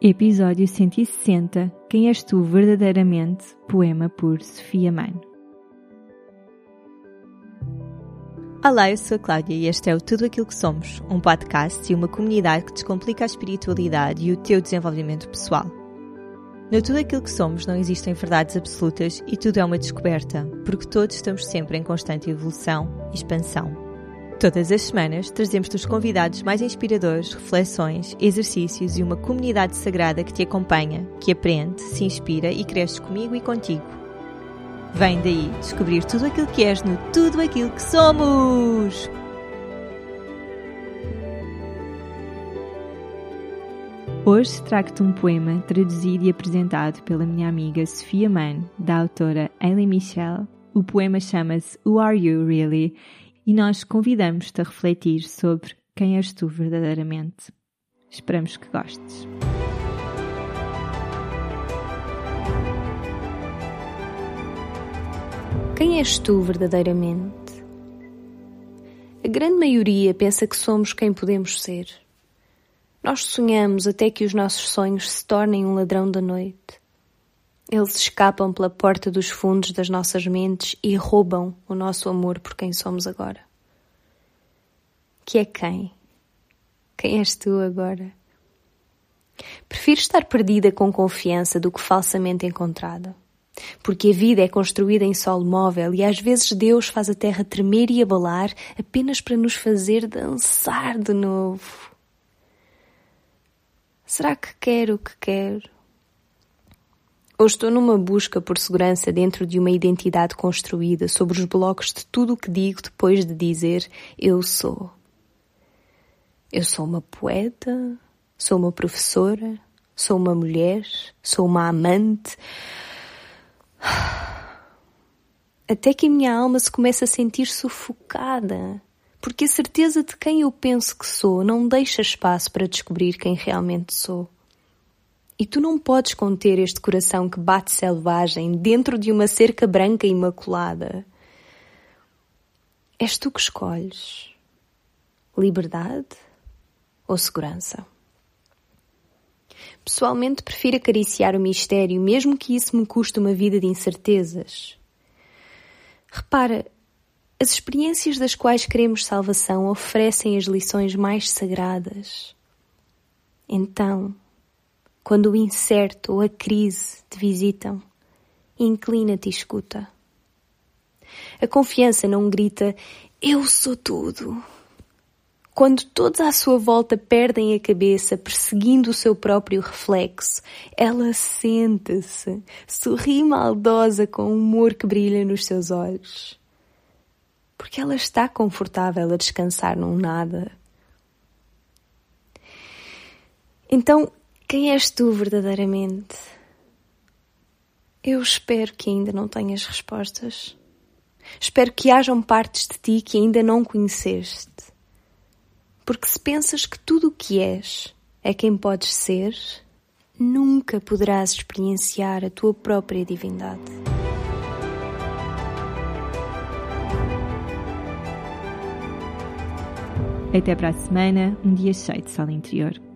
Episódio 160 Quem és tu verdadeiramente? Poema por Sofia Mano. Olá, eu sou a Cláudia e este é o Tudo Aquilo que Somos, um podcast e uma comunidade que descomplica a espiritualidade e o teu desenvolvimento pessoal. No Tudo Aquilo que Somos não existem verdades absolutas e tudo é uma descoberta, porque todos estamos sempre em constante evolução e expansão. Todas as semanas trazemos-te os convidados mais inspiradores, reflexões, exercícios e uma comunidade sagrada que te acompanha, que aprende, se inspira e cresce comigo e contigo. Vem daí descobrir tudo aquilo que és no Tudo Aquilo que Somos! Hoje trago-te um poema traduzido e apresentado pela minha amiga Sofia Mann, da autora Aileen Michel. O poema chama-se Who Are You Really? E nós convidamos-te a refletir sobre quem és tu verdadeiramente. Esperamos que gostes. Quem és tu verdadeiramente? A grande maioria pensa que somos quem podemos ser. Nós sonhamos até que os nossos sonhos se tornem um ladrão da noite. Eles escapam pela porta dos fundos das nossas mentes e roubam o nosso amor por quem somos agora. Que é quem? Quem és tu agora? Prefiro estar perdida com confiança do que falsamente encontrada. Porque a vida é construída em solo móvel e às vezes Deus faz a terra tremer e abalar apenas para nos fazer dançar de novo. Será que quero o que quero? Ou estou numa busca por segurança dentro de uma identidade construída sobre os blocos de tudo o que digo depois de dizer eu sou. Eu sou uma poeta, sou uma professora, sou uma mulher, sou uma amante. Até que a minha alma se começa a sentir sufocada, porque a certeza de quem eu penso que sou não deixa espaço para descobrir quem realmente sou. E tu não podes conter este coração que bate selvagem dentro de uma cerca branca imaculada. És tu que escolhes. Liberdade ou segurança? Pessoalmente, prefiro acariciar o mistério, mesmo que isso me custe uma vida de incertezas. Repara, as experiências das quais queremos salvação oferecem as lições mais sagradas. Então, quando o incerto ou a crise te visitam, inclina-te e escuta. A confiança não grita eu sou tudo. Quando todos à sua volta perdem a cabeça perseguindo o seu próprio reflexo, ela senta-se, sorri maldosa com o humor que brilha nos seus olhos. Porque ela está confortável a descansar num nada. Então, quem és tu verdadeiramente? Eu espero que ainda não tenhas respostas. Espero que hajam partes de ti que ainda não conheceste. Porque se pensas que tudo o que és é quem podes ser, nunca poderás experienciar a tua própria divindade. Até para a semana, um dia cheio de sol interior.